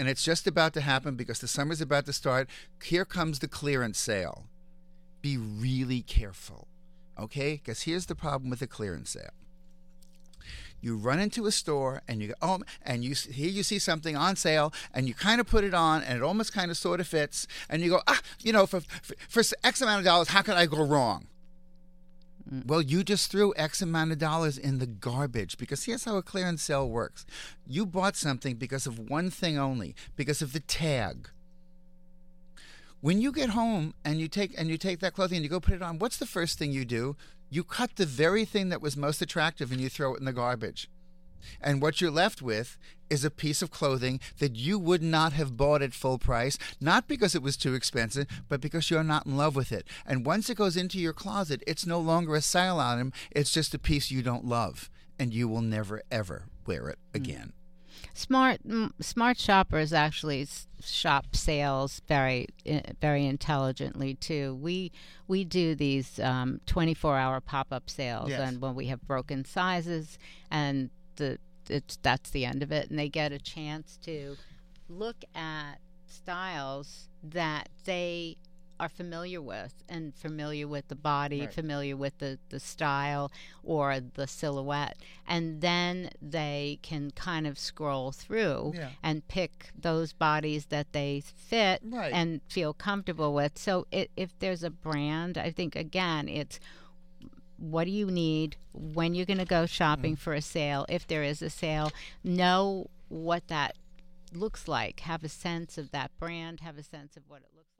and it's just about to happen because the summer's about to start. Here comes the clearance sale. Be really careful, okay? Because here's the problem with the clearance sale. You run into a store and you go, oh, and you here you see something on sale, and you kind of put it on, and it almost kind of sort of fits, and you go, ah, you know, for for, for X amount of dollars, how could I go wrong? Mm. Well, you just threw X amount of dollars in the garbage because here's how a clearance sale works. You bought something because of one thing only, because of the tag. When you get home and you take and you take that clothing and you go put it on, what's the first thing you do? You cut the very thing that was most attractive and you throw it in the garbage. And what you're left with is a piece of clothing that you would not have bought at full price, not because it was too expensive, but because you're not in love with it. And once it goes into your closet, it's no longer a style item, it's just a piece you don't love. And you will never, ever wear it again. Smart smart shoppers actually shop sales very very intelligently too. We we do these um, 24 hour pop up sales, Yes. and when we have broken sizes, and the it's that's the end of it, and they get a chance to look at styles that they are familiar with and familiar with the body, Right. familiar with the, the style or the silhouette. And then they can kind of scroll through Yeah. and pick those bodies that they fit Right. and feel comfortable with. So it, if there's a brand, I think again, it's what do you need when you're going to go shopping mm. for a sale if there is a sale know what that looks like have a sense of that brand have a sense of what it looks like